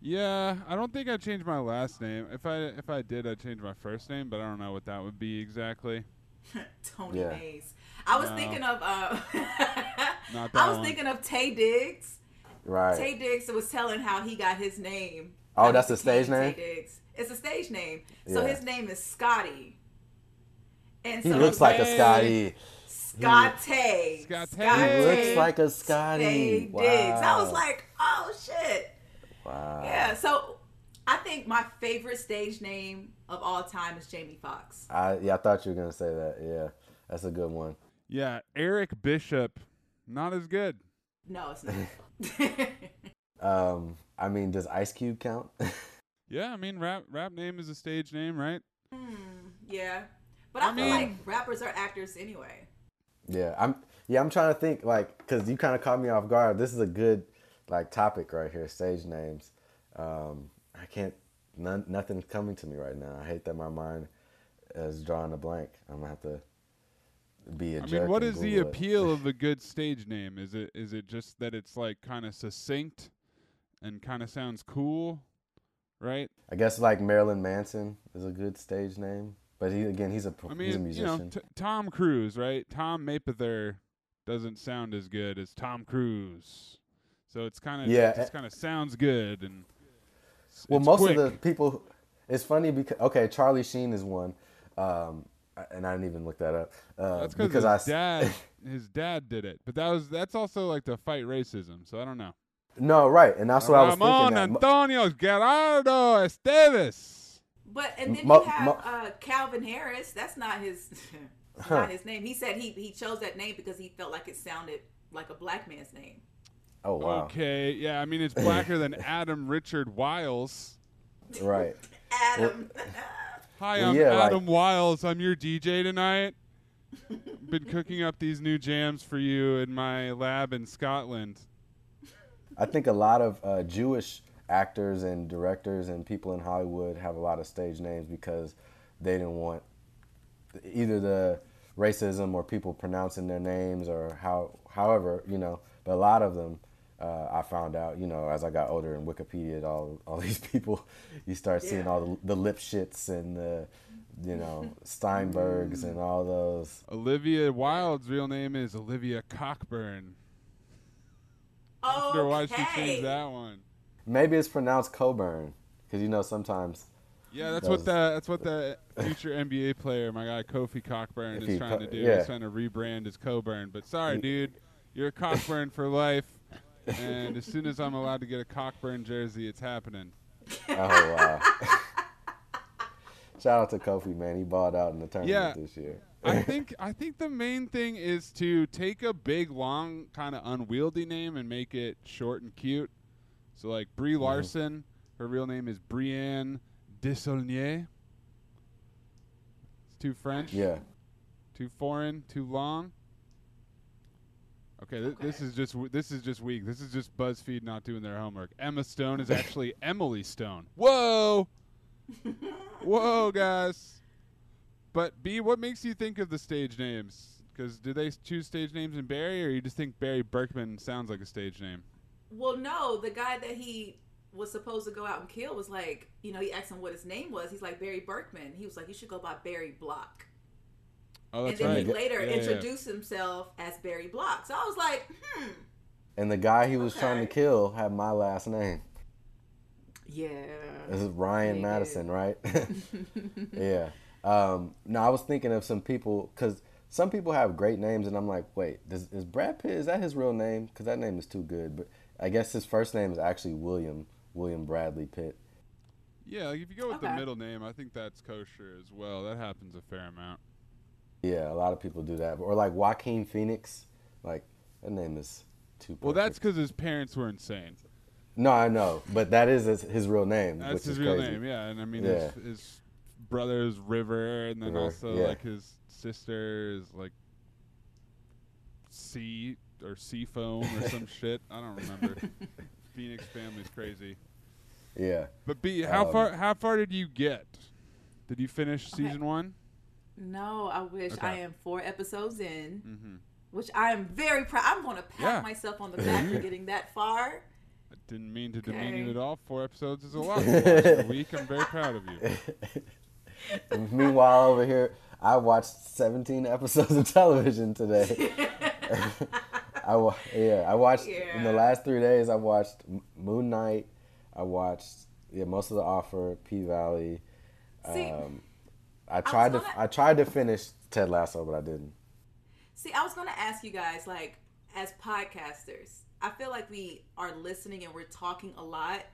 Yeah, I don't think I'd change my last name. If I if I did, I'd change my first name, but I don't know what that would be exactly. (laughs) Tony Yeah. Mays. I was No. thinking of uh (laughs) Not that I was one. thinking of Taye Diggs. Right. Taye Diggs was telling how he got his name. Oh, that's he a stage name? Taye Diggs. It's a stage name. So Yeah. his name is Scotty. And he looks like a Scotty. Scotty. Scotty. He looks like a Scotty. Wow. Diggs. I was like, oh shit. wow. Yeah. So I think my favorite stage name of all time is Jamie Foxx. I yeah, I thought you were gonna say that. Yeah, that's a good one. Yeah, Eric Bishop, not as good. No, it's not. (laughs) (laughs) Um, I mean, does Ice Cube count? (laughs) Yeah, I mean rap rap name is a stage name, right? yeah. But I, I feel mean- like rappers are actors anyway. Yeah, I'm. Yeah, I'm trying to think like because you kind of caught me off guard. This is a good like topic right here. Stage names. Um, I can't. None, nothing's coming to me right now. I hate that my mind is drawing a blank. I'm gonna have to be a I jerk I mean, what and the it. appeal of a (laughs) good stage name? Is it is it just that it's like kind of succinct and kind of sounds cool, right? I guess like Marilyn Manson is a good stage name, but he again he's a I he's a mean, you know, musician. t- Tom Cruise, right? Tom Mapother doesn't sound as good as Tom Cruise, so it's kind of Yeah, it just kind of sounds good and. it's- Well, it's most quick. of the people, it's funny because okay, Charlie Sheen is one, um, and I didn't even look that up uh, That's because his I dad (laughs) his dad did it, but that was that's also like to fight racism. So I don't know. no right, and that's what I was Ramon thinking. mo- Antonio Gerardo Estevez. But and then Mo- you have mo- uh, Calvin Harris. That's not his. (laughs) that's Huh. Not his name. He said he he chose that name because he felt like it sounded like a black man's name. oh wow, Okay, yeah, I mean it's (clears throat) blacker than Adam Richard Wiles. right. Adam. Hi, I'm yeah, like- Adam Wiles. I'm your DJ tonight. Been cooking up these new jams for you in my lab in Scotland. I think a lot of uh, Jewish actors and directors and people in Hollywood have a lot of stage names because they didn't want either the racism or people pronouncing their names or how, however, you know. But a lot of them, uh, I found out, you know, as I got older in Wikipedia, all (laughs) all these people, you start seeing Yeah. all the, the Lipschitz and the, you know, (laughs) Steinbergs and all those. Olivia Wilde's real name is Olivia Cockburn. I wonder why she changed that one. Maybe it's pronounced Coburn because you know sometimes. Yeah, that's That what the that's what the future NBA player, my guy Kofi Cockburn, is trying co- to do. yeah. He's trying to rebrand as Coburn. But sorry, dude, you're a Cockburn for life. And as soon as I'm allowed to get a Cockburn jersey, it's happening. Oh wow! (laughs) Shout out to Kofi, man. He balled out in the tournament Yeah. this year. I (laughs) think I think the main thing is to take a big, long, kind of unwieldy name and make it short and cute. So like Brie. Larson, her real name is Brienne Desaulniers. It's too French. Yeah. Too foreign. Too long. Okay, th- this is just w- this is just weak. This is just BuzzFeed not doing their homework. Emma Stone is (laughs) actually Emily Stone. Whoa, (laughs) whoa, guys. But B, what makes you think of the stage names? Because do they choose stage names in Barry, or you just think Barry Berkman sounds like a stage name? Well, no, the guy that he was supposed to go out and kill was like, you know, he asked him what his name was. He's like Barry Berkman. He was like, you should go by Barry Block. Oh, that's And then right. he later Yeah, yeah. introduced himself as Barry Block. So I was like, hmm, And the guy he was trying to kill had my last name. yeah. This is Ryan They Madison, did. right? (laughs) (laughs) yeah. Um, no, I was thinking of some people because some people have great names, and I'm like, wait, does, is Brad Pitt is that his real name? Because that name is too good. But I guess his first name is actually William William Bradley Pitt. Yeah, like if you go with the middle name, I think that's kosher as well. That happens a fair amount. Yeah, a lot of people do that. Or like Joaquin Phoenix, like that name is too. Well, that's because his parents were insane. no, I know, but that is his, his real name. That's which his is real crazy. name, yeah. And I mean, Yeah. his, his brother's River, and then River, also yeah. like his sister is like Sea or Seafoam or some (laughs) shit. I don't remember. (laughs) Phoenix family's crazy. Yeah. But B, how Um, far how far did you get? Did you finish Okay. season one? No, I wish Okay. I am four episodes in, Mm-hmm. which I am very proud. I'm going to pat Yeah. myself on the back for getting that far. I didn't mean to demean you at all. Four episodes is a lot. (laughs) a week. I'm very proud of you. Meanwhile, over here, I watched 17 episodes of television today. I yeah, I watched in the last three days. I watched Moon Knight. I watched yeah most of the Offer, P Valley. See, Um, I tried to gonna- I tried to finish Ted Lasso, but I didn't. See, I was going to ask you guys, like, as podcasters, I feel like we are listening and we're talking a lot.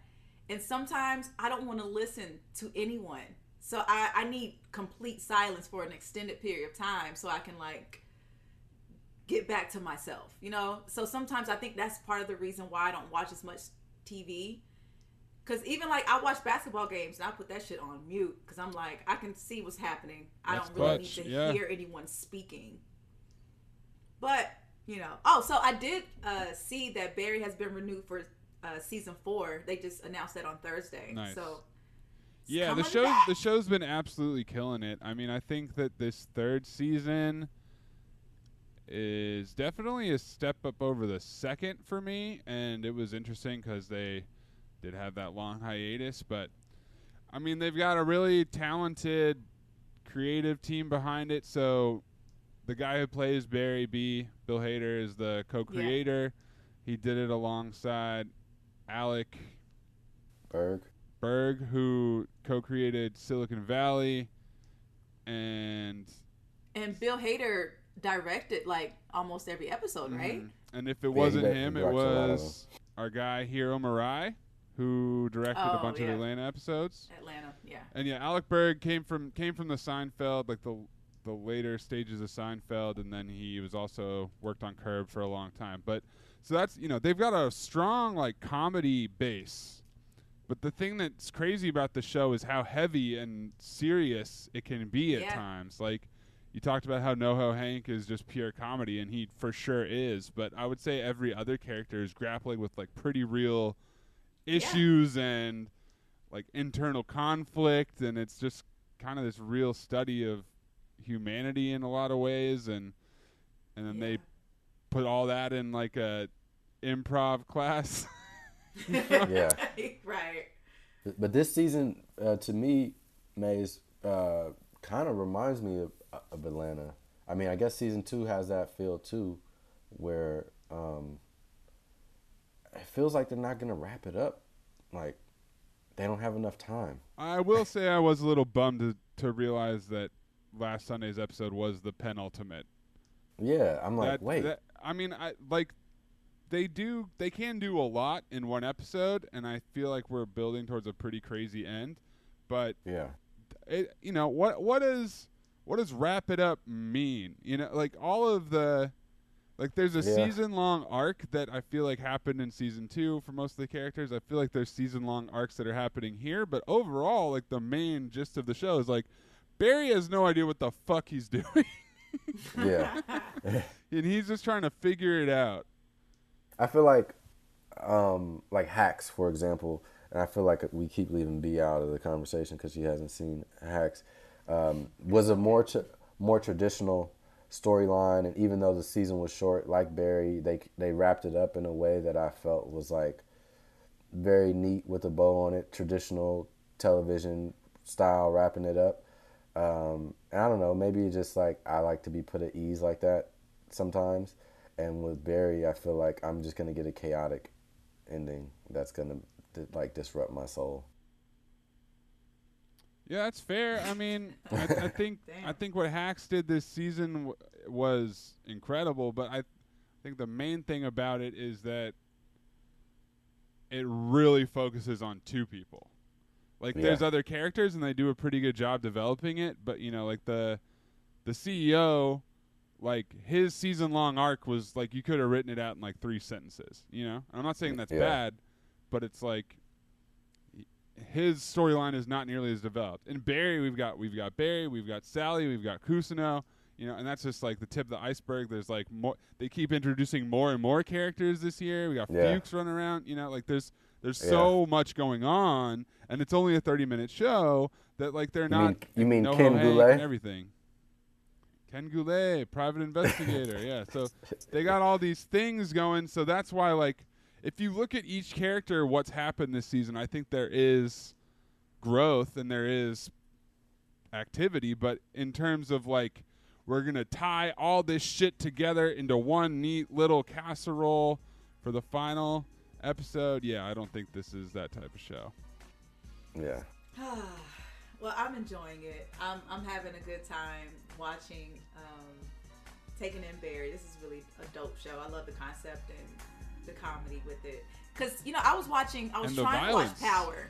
And sometimes I don't want to listen to anyone. So I, I need complete silence for an extended period of time so I can, like, get back to myself, you know? So sometimes I think that's part of the reason why I don't watch as much TV. Because even, like, I watch basketball games and I put that shit on mute because I'm like, I can see what's happening. I don't really clutch, need to yeah. hear anyone speaking. But you know, oh, so I did uh, see that Barry has been renewed for uh, season four. They just announced that on Thursday. Nice. So Yeah, the show the show's been absolutely killing it. I mean, I think that this third season is definitely a step up over the second for me, and it was interesting because they did have that long hiatus. But I mean, they've got a really talented, creative team behind it. So the guy who plays Barry B, Bill Hader, is the co-creator. He did it alongside Alec Berg. Berg, who co-created Silicon Valley, and and Bill Hader directed like almost every episode, right? Mhm. and if it he wasn't di- him, it directs a lot of was our guy Hiro Murai, who directed a Oh, bunch yeah. of Atlanta episodes. Atlanta, yeah. And yeah, Alec Berg came from came from the Seinfeld, like the the later stages of Seinfeld, and then he was also worked on Curb for a long time. But so that's you know they've got a strong like comedy base. But the thing that's crazy about the show is how heavy and serious it can be at times. Like you talked about how NoHo Hank is just pure comedy, and he for sure is. But I would say every other character is grappling with like pretty real issues and like internal conflict and it's just kind of this real study of humanity in a lot of ways and and then they put all that in like a improv class (laughs) Yeah. (laughs) right. But this season, uh, to me, Mays uh, kind of reminds me of, of Atlanta. I mean, I guess season two has that feel too, where um, it feels like they're not gonna wrap it up. Like they don't have enough time. i will say i was a little bummed to, to realize that last sunday's episode was the penultimate Yeah, I'm like, that, wait, that- i mean i like they do they can do a lot in one episode and i feel like we're building towards a pretty crazy end but yeah, it, you know what what is what does wrap it up mean you know like all of the like there's a Yeah. season long arc that i feel like happened in season two for most of the characters i feel like there's season long arcs that are happening here but overall like the main gist of the show is like barry has no idea what the fuck he's (laughs) doing yeah. (laughs) and he's just trying to figure it out I feel like, um, like hacks, for example, and I feel like we keep leaving B out of the conversation because she hasn't seen hacks. Um, was a more tra- more traditional storyline, and even though the season was short, like Barry, they they wrapped it up in a way that I felt was like very neat with a bow on it, traditional television style, wrapping it up. Um, and I don't know, maybe just like I like to be put at ease like that sometimes. And with Barry, I feel like I'm just gonna get a chaotic ending that's gonna like disrupt my soul. Yeah, that's fair. I mean, (laughs) I, I think I think what Hacks did this season w- was incredible, but I think the main thing about it is that it really focuses on two people. Like, Yeah. there's other characters, and they do a pretty good job developing it. But you know, like the the CEO, like his season long arc was like you could have written it out in like three sentences. You know, I'm not saying that's Yeah. bad, but it's like his storyline is not nearly as developed. In Barry, we've got we've got Barry, we've got Sally, we've got Cousineau, you know, and that's just like the tip of the iceberg. There's like more. They keep introducing more and more characters this year. We got Yeah. Fuches running around, you know, like there's there's Yeah. so much going on, and it's only a 30 minute show that like they're You not. mean- you mean Ken Goulet? and everything. Ken Goulet, private investigator. yeah, so they got all these things going. So that's why, like, if you look at each character, what's happened this season, I think there is growth and there is activity. But in terms of like, we're gonna tie all this shit together into one neat little casserole for the final episode. Yeah, I don't think this is that type of show. Yeah. (sighs) well, I'm enjoying it. I'm, I'm having a good time watching um, Taking in Barry. This is really a dope show. I love the concept and the comedy with it. Because, you know, I was watching, I was And trying to watch Power.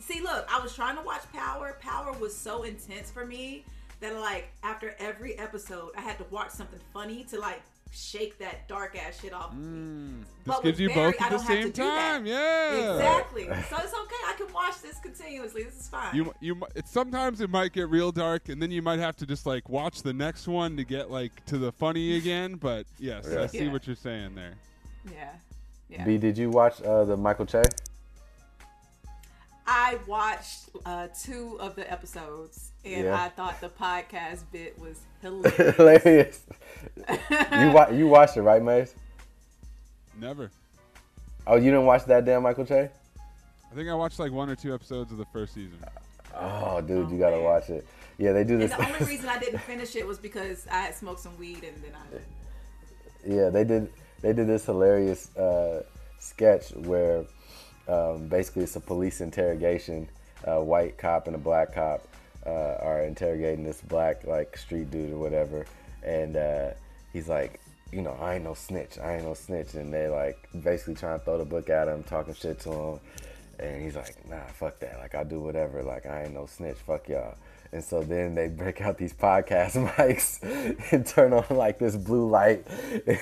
See, look, I was trying to watch Power. Power was so intense for me that, like, after every episode, I had to watch something funny to, like, shake that dark ass shit off of me. Mm. This But gives with you Barry, both at the same to do that. time. Yeah. Exactly. So it's okay. I can watch this continuously. This is fine. You you mi- it's sometimes it might get real dark, and then you might have to just like watch the next one to get like to the funny again. But yes, I see Yeah. what you're saying there. Yeah. Yeah. B, did you watch uh, the Michael Che? I watched uh, two of the episodes and Yeah. I thought the podcast bit was (laughs) hilarious. Hilarious. you wa- you watched it, right, Mays? Never. Oh, you didn't watch that damn Michael Che? I think I watched like one or two episodes of the first season. Oh, dude, Oh, you gotta man. watch it. Yeah, they do and this. the only reason I didn't finish it was because I had smoked some weed and then I. (laughs) yeah, they did. They did this hilarious uh, sketch where um, basically it's a police interrogation. A white cop and a black cop uh, are interrogating this black like street dude or whatever, and uh, he's like, you know, I ain't no snitch. I ain't no snitch, and they like basically trying to throw the book at him, talking shit to him, and he's like, nah, fuck that. Like I'll do whatever. Like I ain't no snitch. Fuck y'all. And so then they break out these podcast (laughs) mics and turn on like this blue light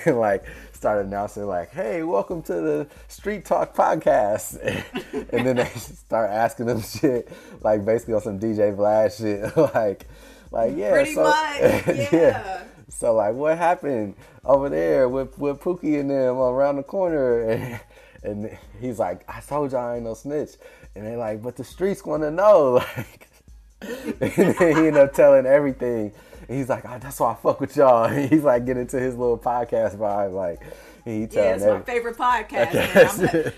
and like start announcing like, "Hey, welcome to the Street Talk podcast." (laughs) and then they start asking them shit like basically on some DJ Vlad shit, (laughs) like, like yeah, Pretty so, much, yeah. So like, what happened over there with with Pookie and them around the corner? And, and he's like, I told y'all I ain't no snitch. And they like, but the streets want to know, like. And (laughs) then he ended up telling everything. And he's like, oh, that's why I fuck with y'all. And (laughs) he's like getting into his little podcast vibe, like he Yeah, telling it's my favorite podcast. Man. I'm gonna-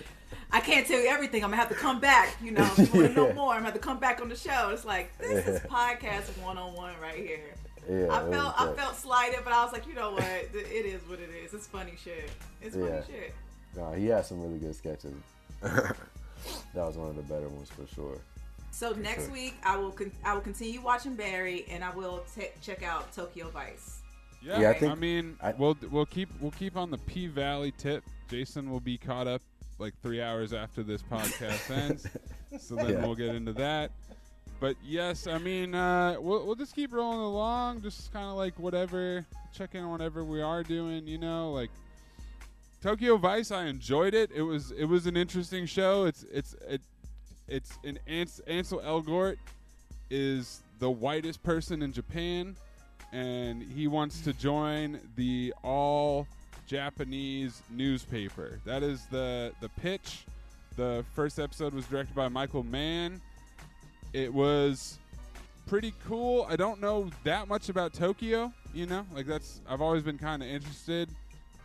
I can't tell you everything. I'm gonna have to come back. You know, if you want to know (laughs) more, I'm gonna have to come back on the show. It's like this is podcast one on one right here. Yeah, I felt I felt slighted, but I was like, you know what? It is what it is. It's funny shit. It's funny Yeah. shit. No, he had some really good sketches. that was one of the better ones for sure. So next sure. week I will con- I will continue watching Barry and I will t- check out Tokyo Vice. Yeah, Yeah, I I, mean, I- we'll we'll keep we'll keep on the P Valley tip. Jason will be caught up like three hours after this podcast (laughs) ends, so then Yeah. we'll get into that. But yes, I mean, uh, we'll we'll just keep rolling along, just kind of like whatever, check in on whatever we are doing. You know, like Tokyo Vice. I enjoyed it. It was it was an interesting show. It's it's it it's an Ans- Ansel Elgort is the whitest person in Japan, and he wants to join the all Japanese newspaper. That is the the pitch. The first episode was directed by Michael Mann. It was pretty cool. I don't know that much about Tokyo, you know? Like that's I've always been kind of interested.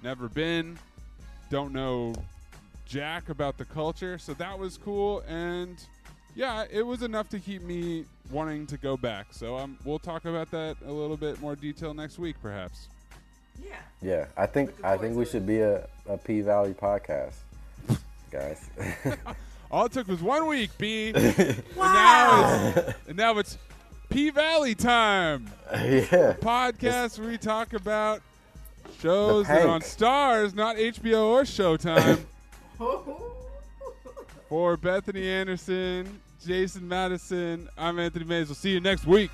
Never been. Don't know jack about the culture, so that was cool and yeah, it was enough to keep me wanting to go back. So um, we'll talk about that a little bit more detail next week, perhaps. Yeah. Yeah, I think I think we should be a, a P Valley podcast, guys. (laughs) All it took was one week, B. (laughs) Wow. And now it's, and now it's P Valley time. yeah, Podcast where we talk about shows that are on Starz, not HBO or Showtime. (laughs) (laughs) For Bethany Anderson, Jason Madison, I'm Anthony Mays. We'll see you next week.